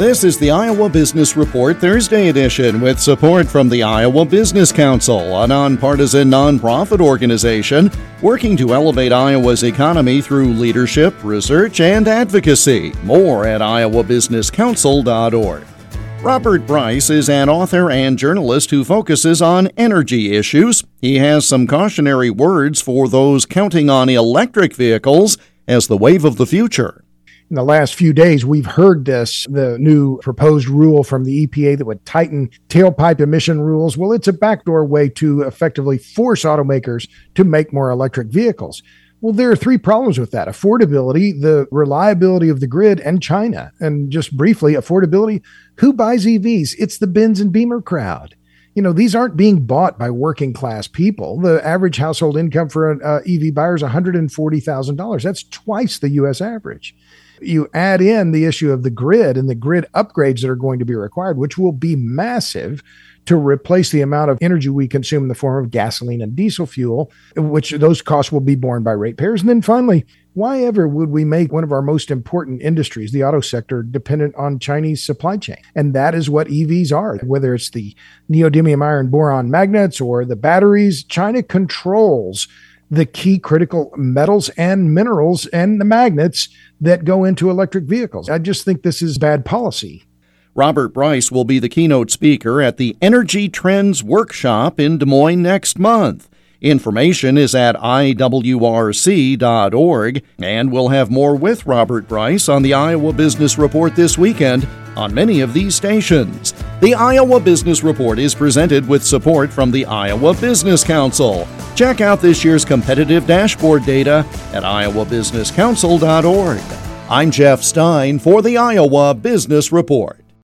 This is the Iowa Business Report Thursday edition with support from the Iowa Business Council, a nonpartisan nonprofit organization working to elevate Iowa's economy through leadership, research, and advocacy. More at iowabusinesscouncil.org. Robert Bryce is an author and journalist who focuses on energy issues. He has some cautionary words for those counting on electric vehicles as the wave of the future in the last few days, we've heard this the new proposed rule from the EPA that would tighten tailpipe emission rules. Well, it's a backdoor way to effectively force automakers to make more electric vehicles. Well, there are three problems with that affordability, the reliability of the grid, and China. And just briefly, affordability who buys EVs? It's the Benz and Beamer crowd. You know, these aren't being bought by working class people. The average household income for an uh, EV buyer is $140,000. That's twice the US average you add in the issue of the grid and the grid upgrades that are going to be required, which will be massive to replace the amount of energy we consume in the form of gasoline and diesel fuel, which those costs will be borne by ratepayers. And then finally, why ever would we make one of our most important industries, the auto sector, dependent on Chinese supply chain? And that is what EVs are. Whether it's the neodymium iron boron magnets or the batteries, China controls the key critical metals and minerals and the magnets that go into electric vehicles. I just think this is bad policy. Robert Bryce will be the keynote speaker at the Energy Trends Workshop in Des Moines next month. Information is at iwrc.org, and we'll have more with Robert Bryce on the Iowa Business Report this weekend on many of these stations. The Iowa Business Report is presented with support from the Iowa Business Council. Check out this year's competitive dashboard data at iowabusinesscouncil.org. I'm Jeff Stein for the Iowa Business Report.